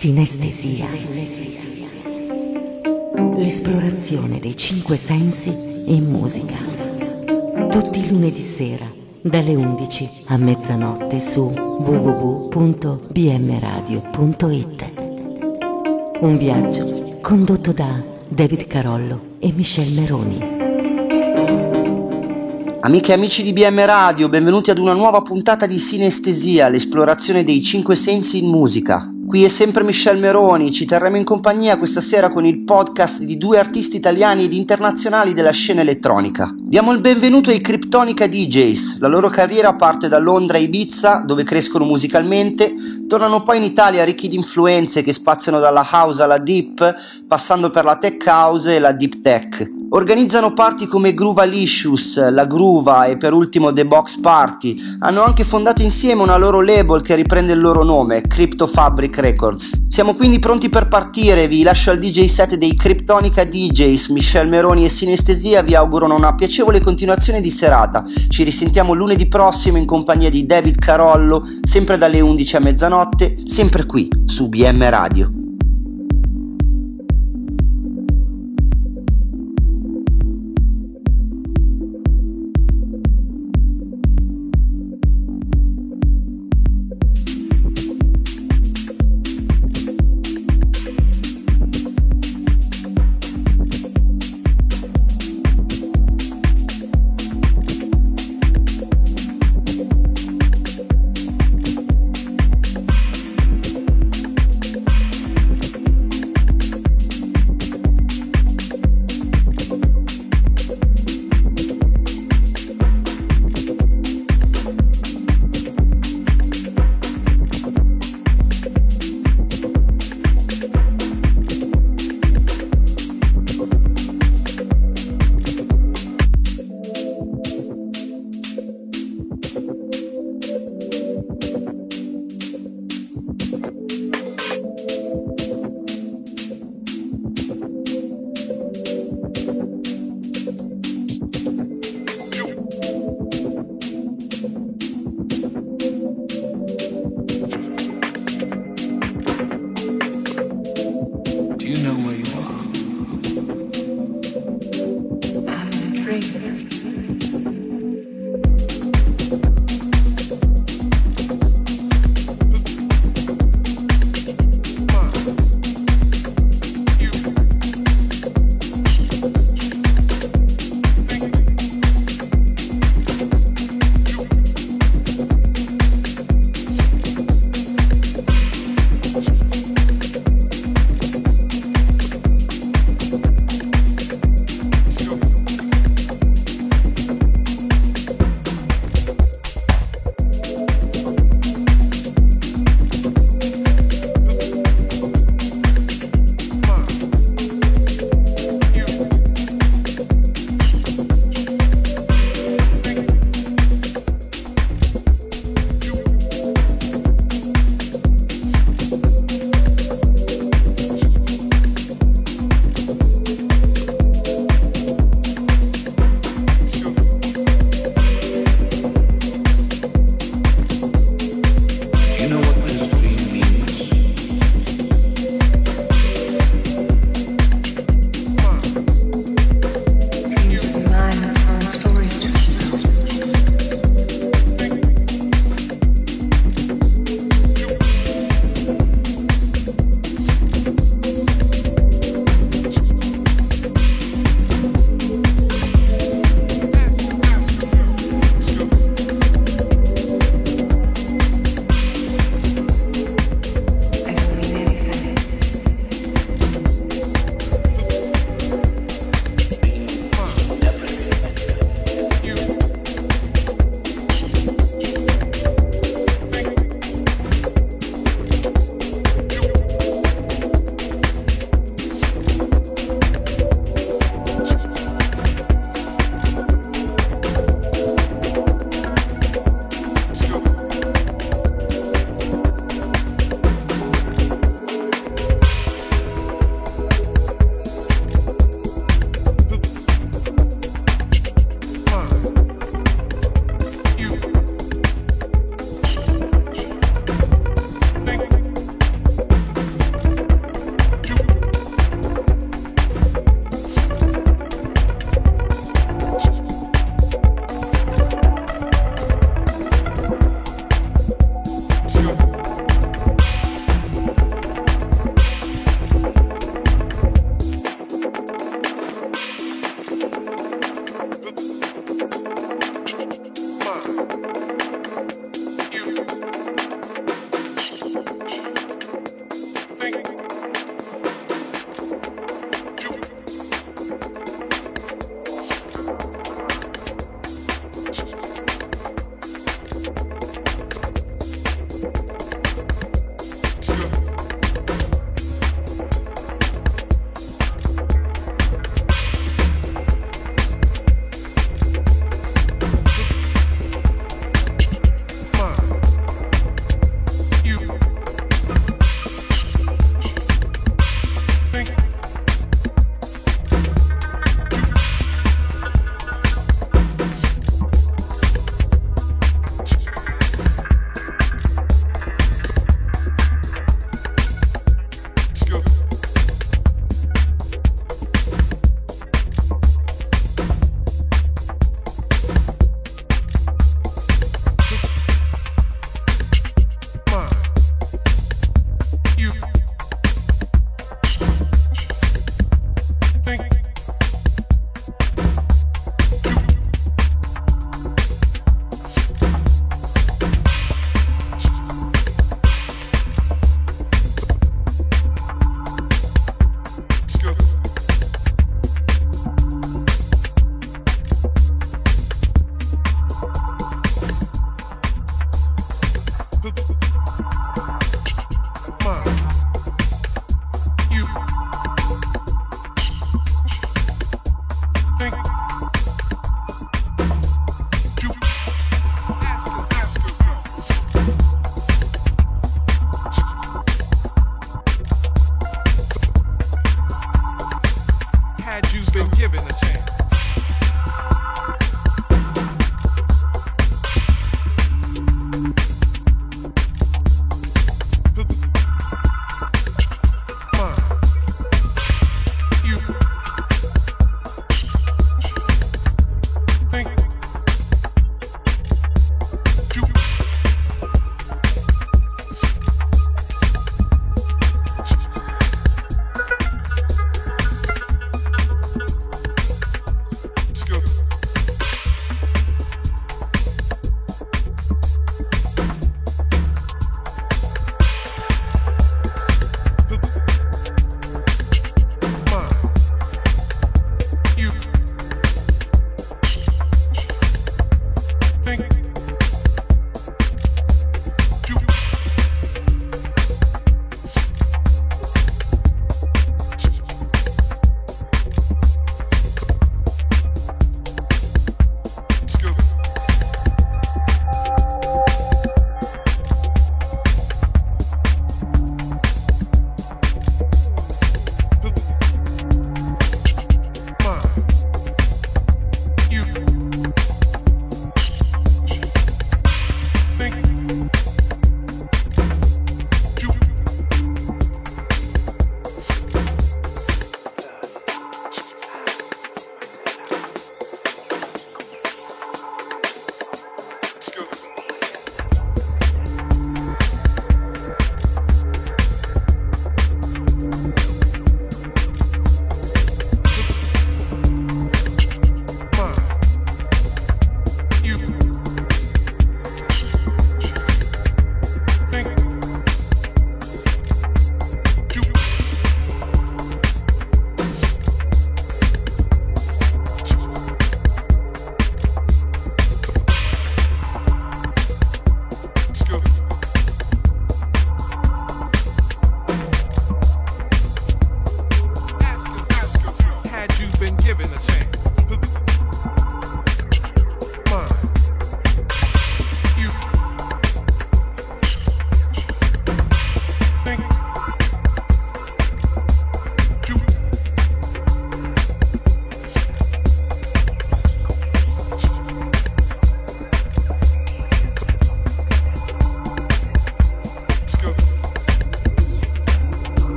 Sinestesia. L'esplorazione dei cinque sensi in musica. Tutti i lunedì sera, dalle 11 a mezzanotte su www.bmradio.it. Un viaggio condotto da David Carollo e Michel Meroni. Amiche e amici di BM Radio, benvenuti ad una nuova puntata di Sinestesia, l'esplorazione dei cinque sensi in musica. Qui è sempre Michel Meroni, ci terremo in compagnia questa sera con il podcast di due artisti italiani ed internazionali della scena elettronica. Diamo il benvenuto ai Kryptonica DJs, la loro carriera parte da Londra e Ibiza, dove crescono musicalmente, tornano poi in Italia ricchi di influenze che spaziano dalla house alla deep, passando per la tech house e la deep tech. Organizzano party come Groovalicious, La Gruva e per ultimo The Box Party. Hanno anche fondato insieme una loro label che riprende il loro nome, Crypto Fabric Records. Siamo quindi pronti per partire, vi lascio al DJ set dei Kryptonica DJs, Michel Meroni e Sinestesia vi augurano una piacevole continuazione di serata. Ci risentiamo lunedì prossimo in compagnia di David Carollo, sempre dalle 11 a mezzanotte, sempre qui su BM Radio.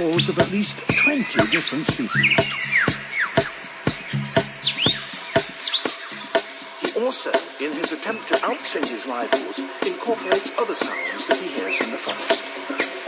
Of at least 20 different species. He also, in his attempt to outsing his rivals, incorporates other sounds that he hears in the forest.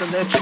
selection.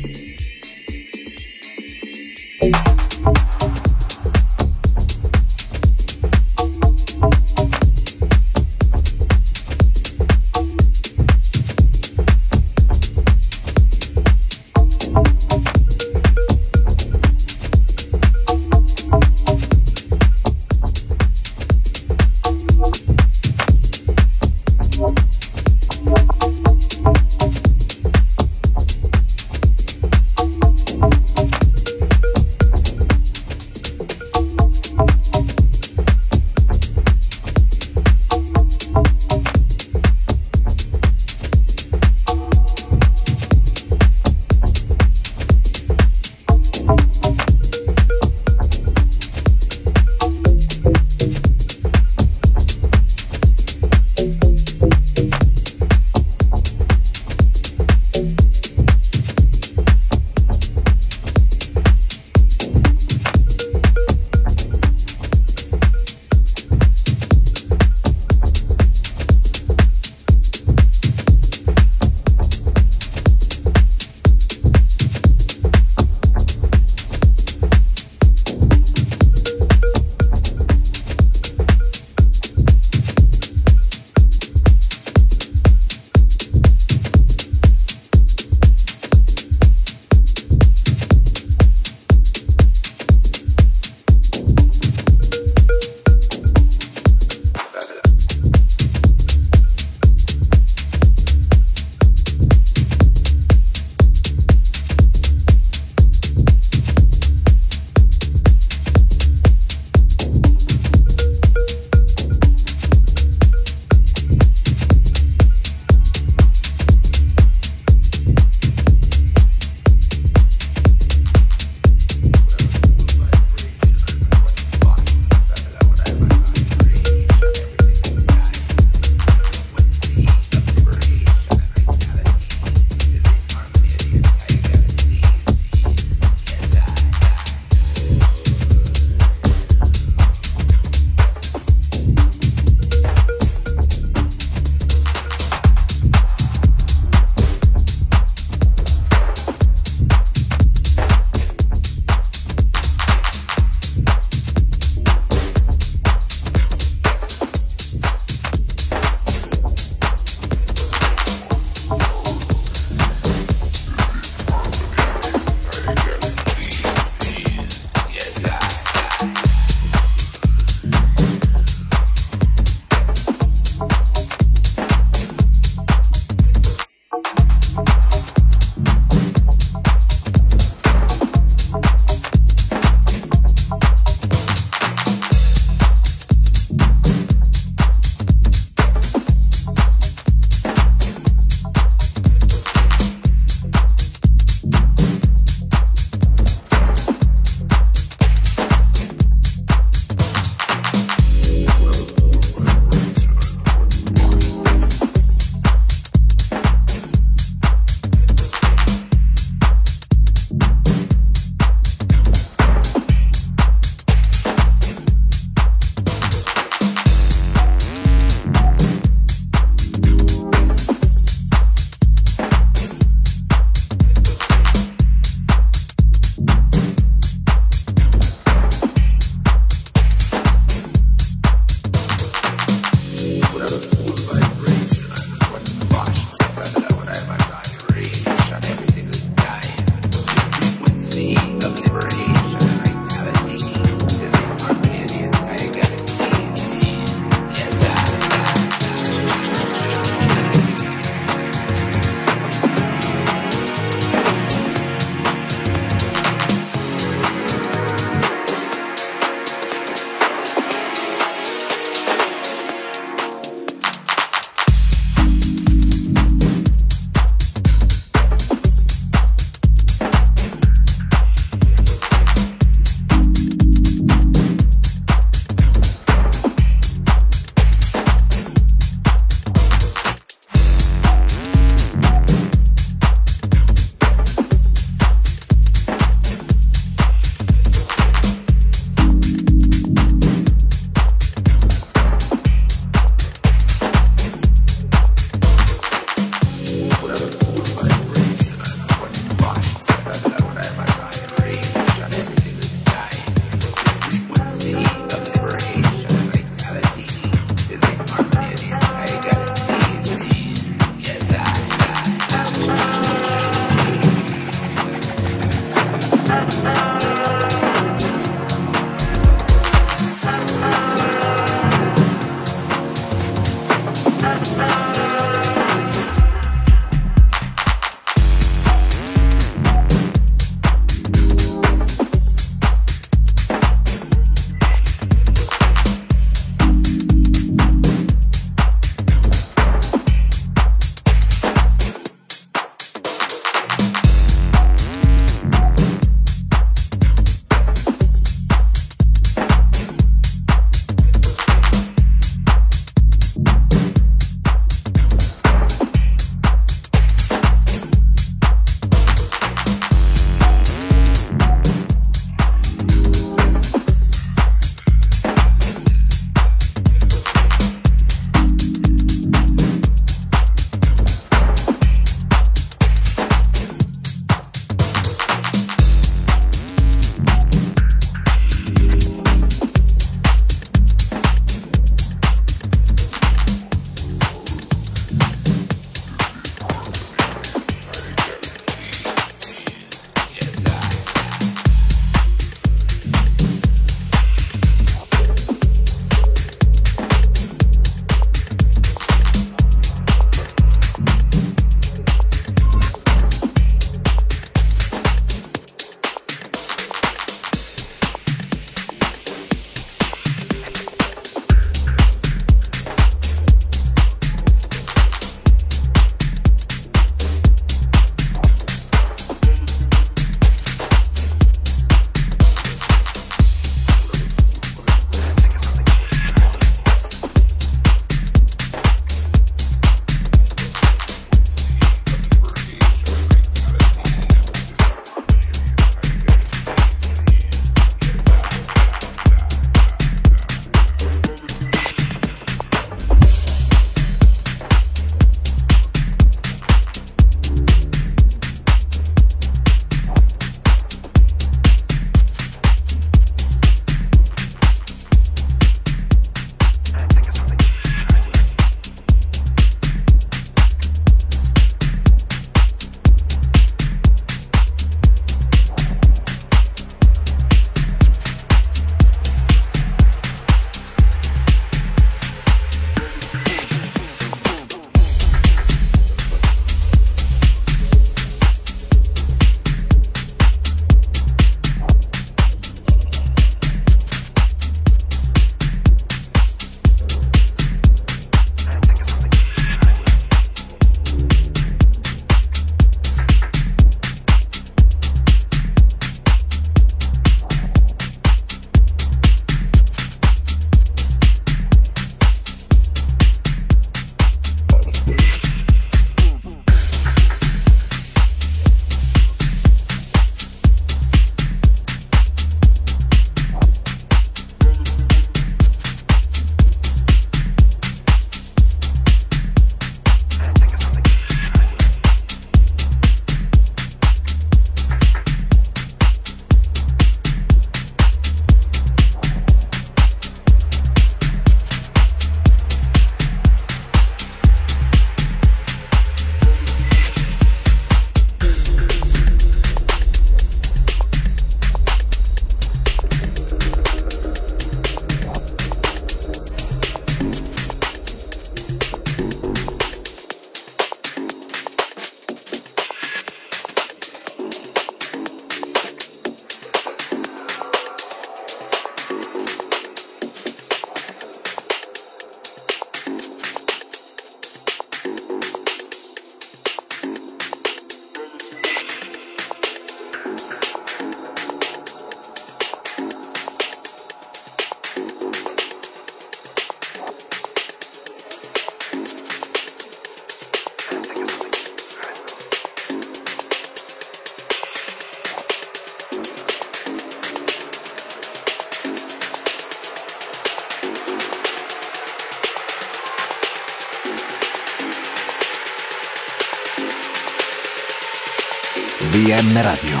BM Radio.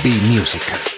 B-Music.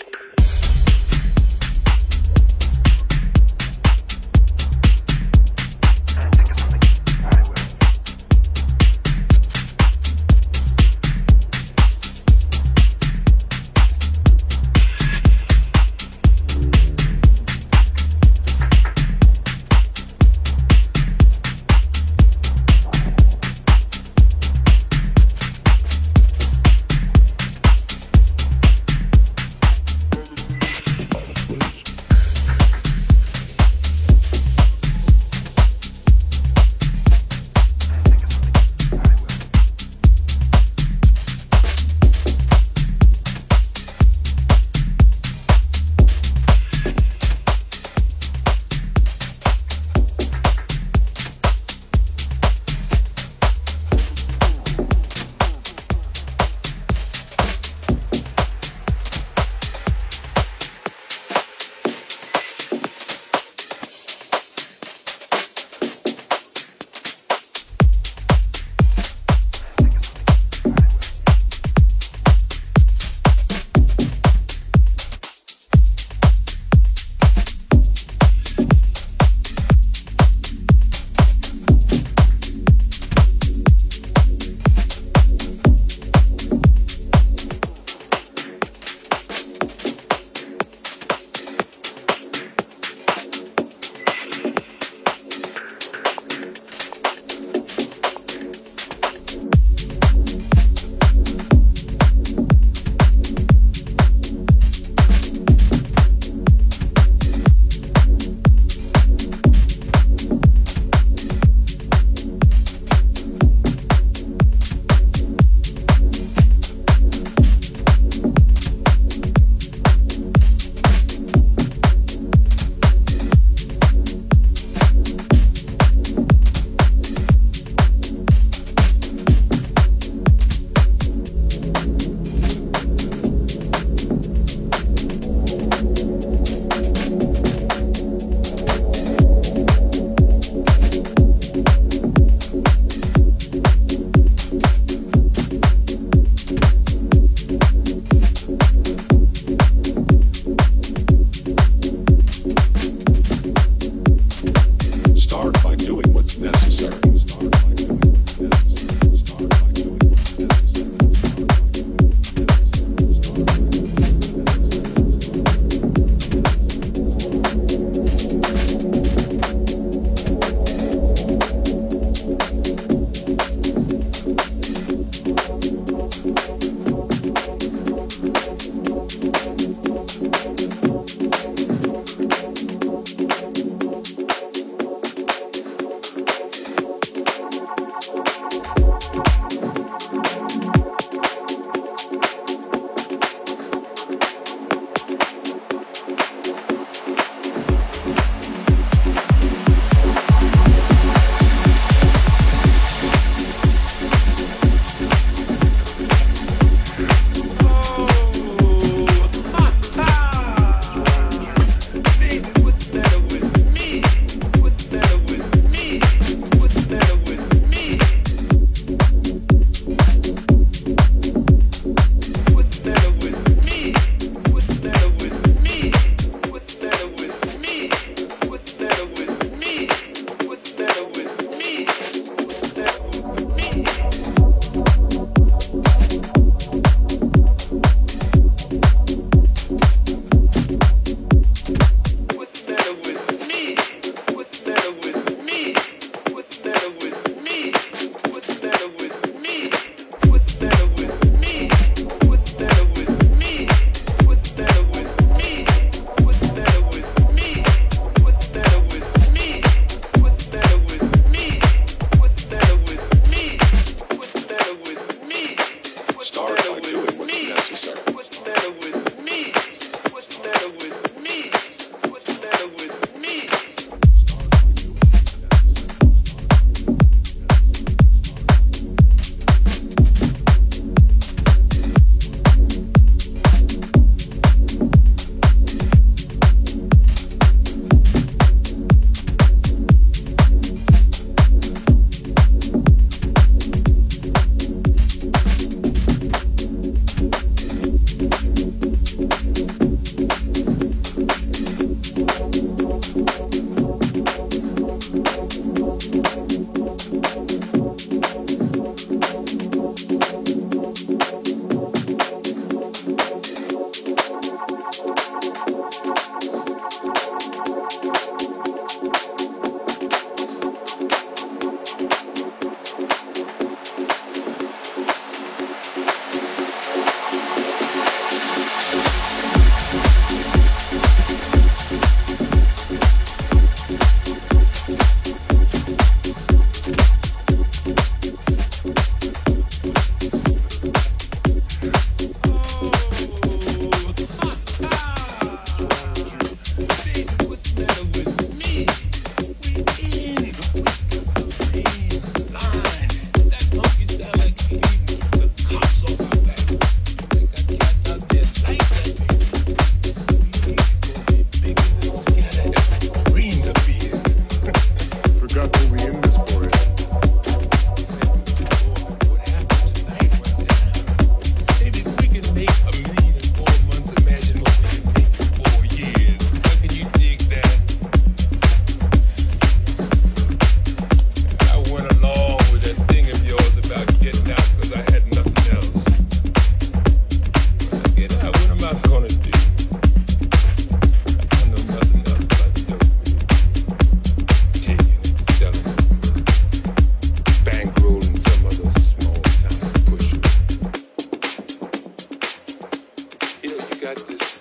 got this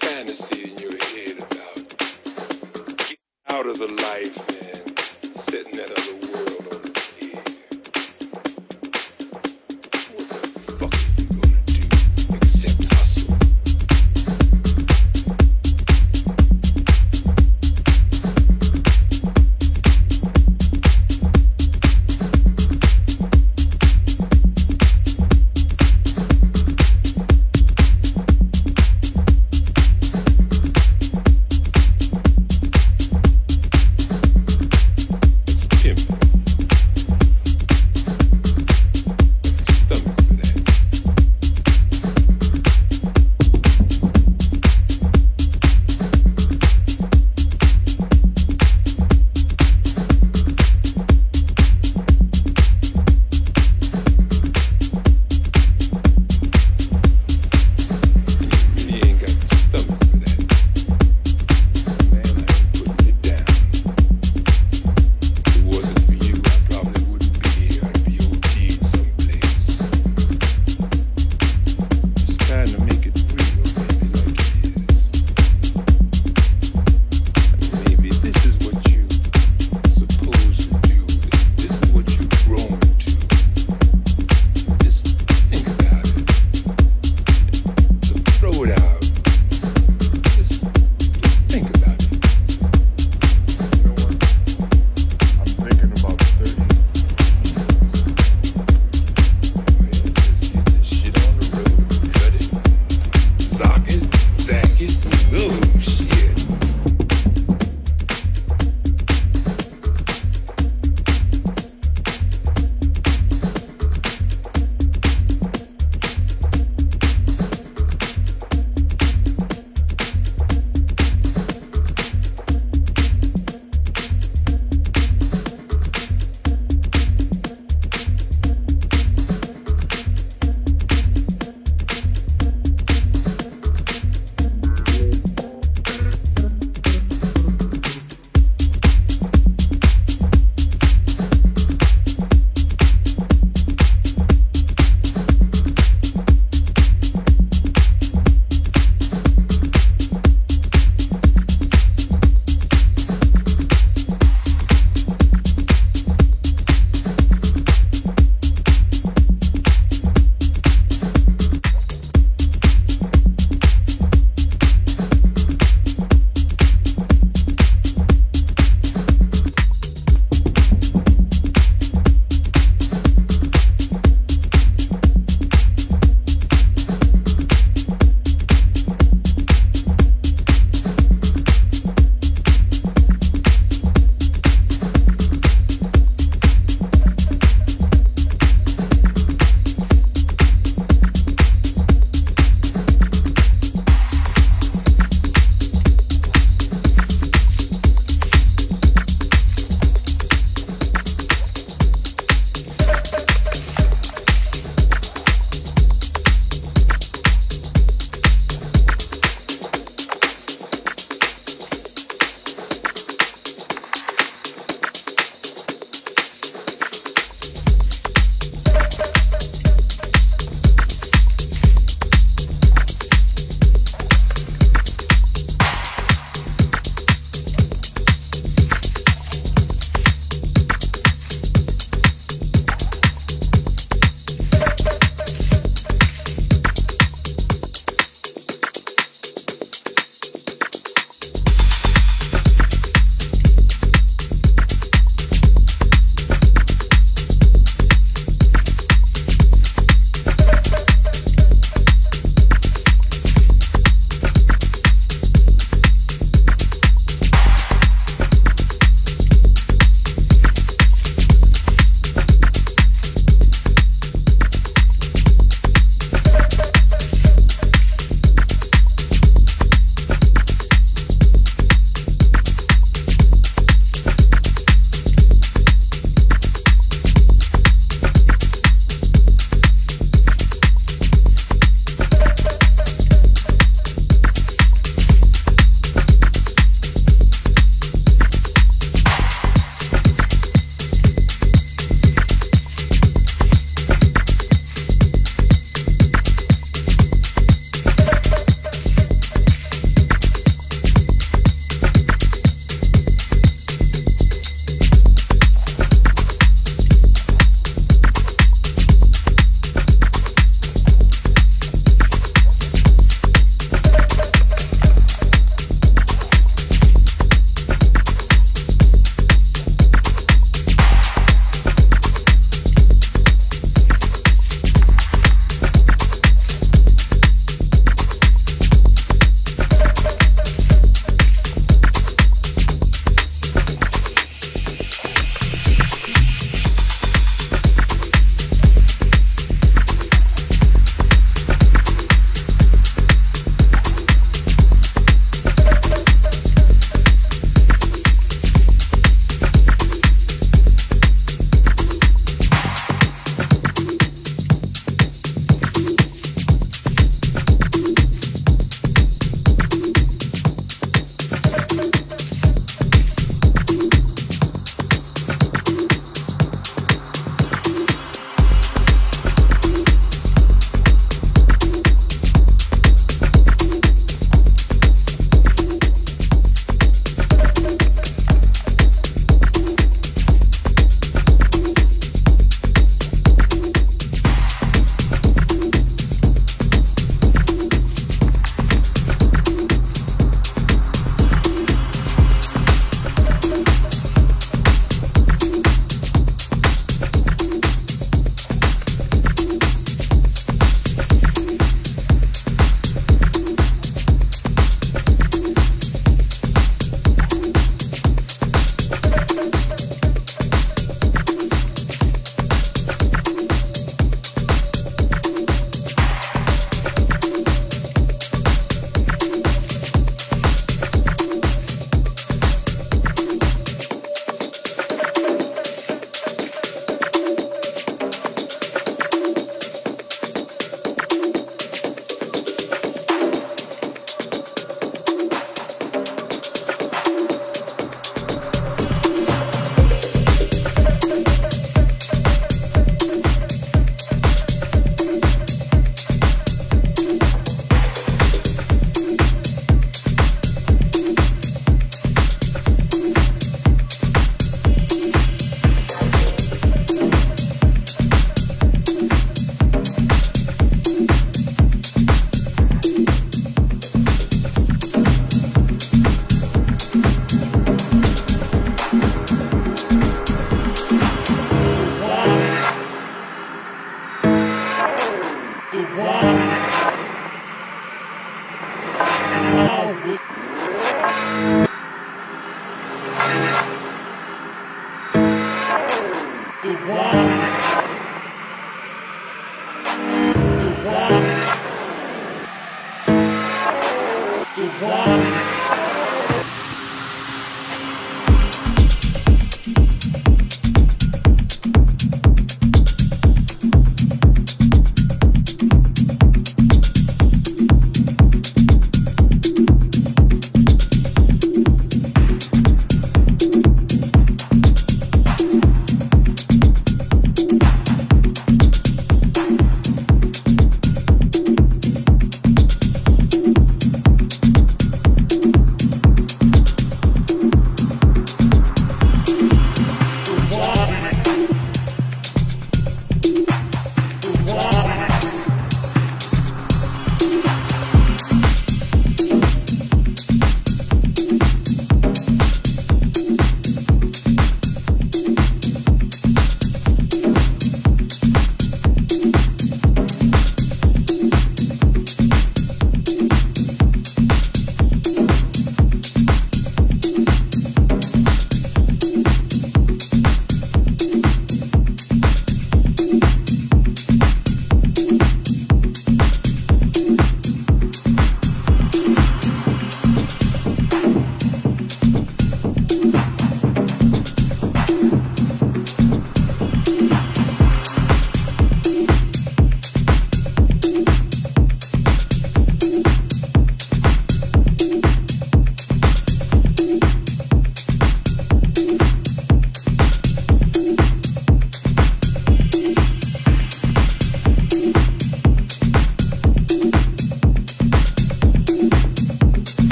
fantasy in your head about get out of the life.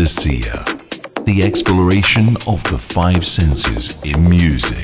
Synesthesia, the exploration of the five senses in music.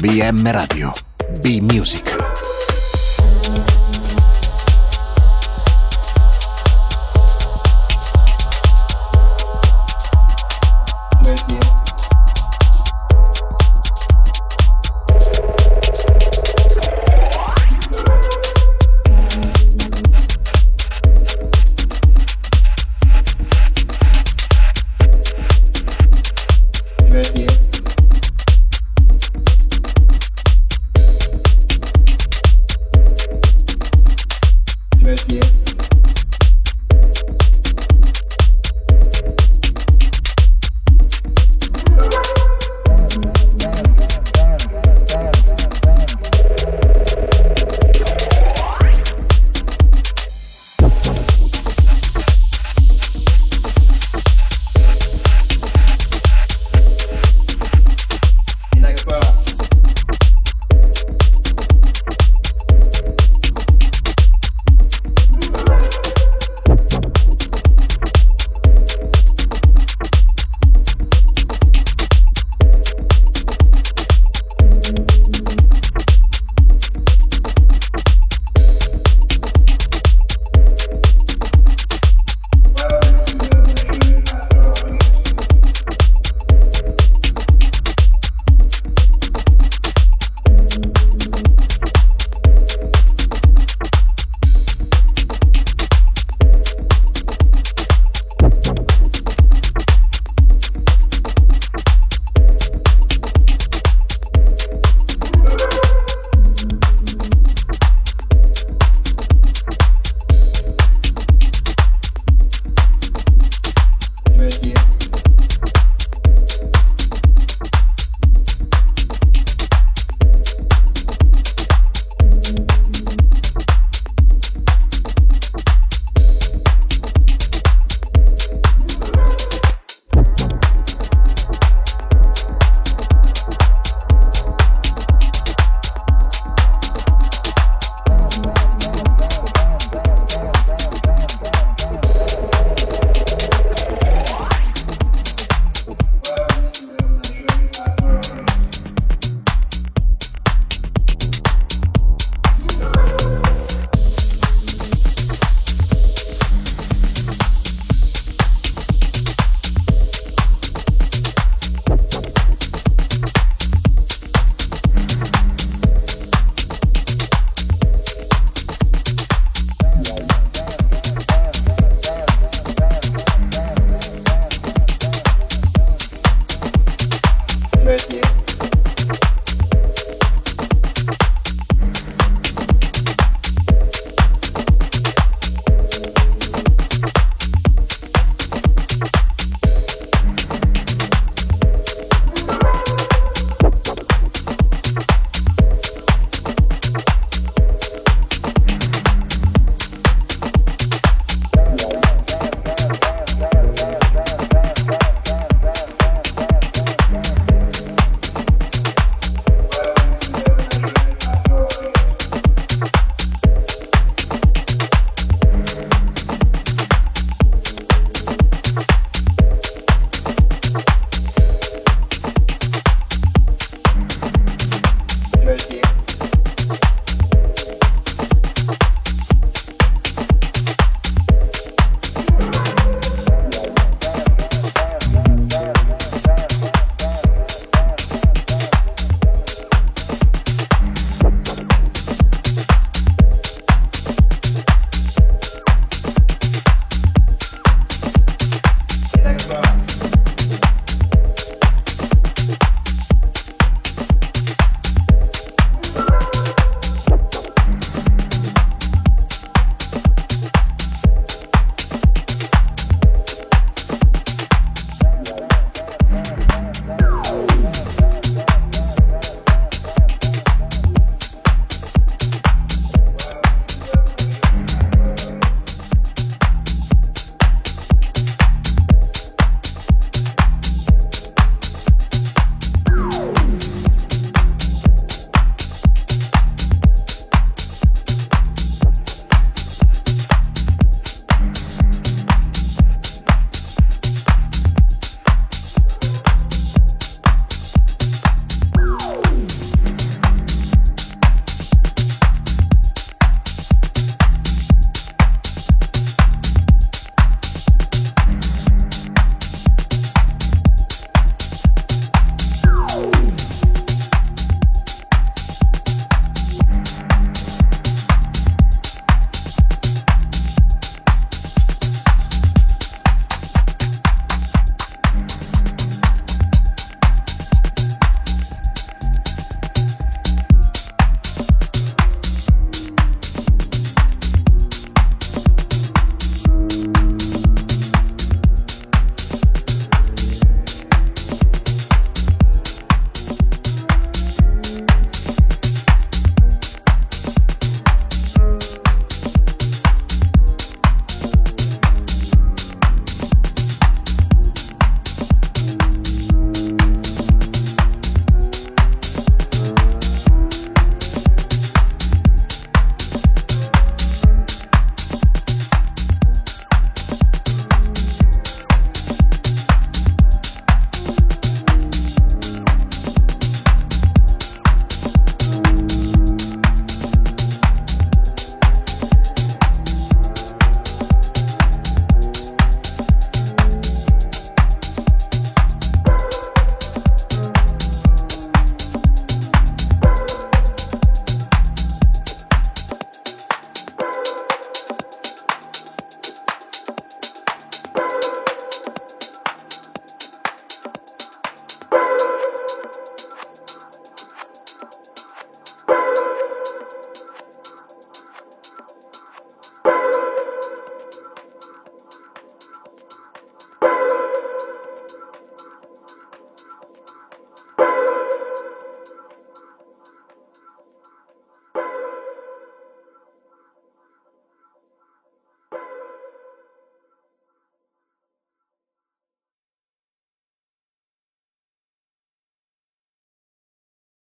BM Radio. B-Music.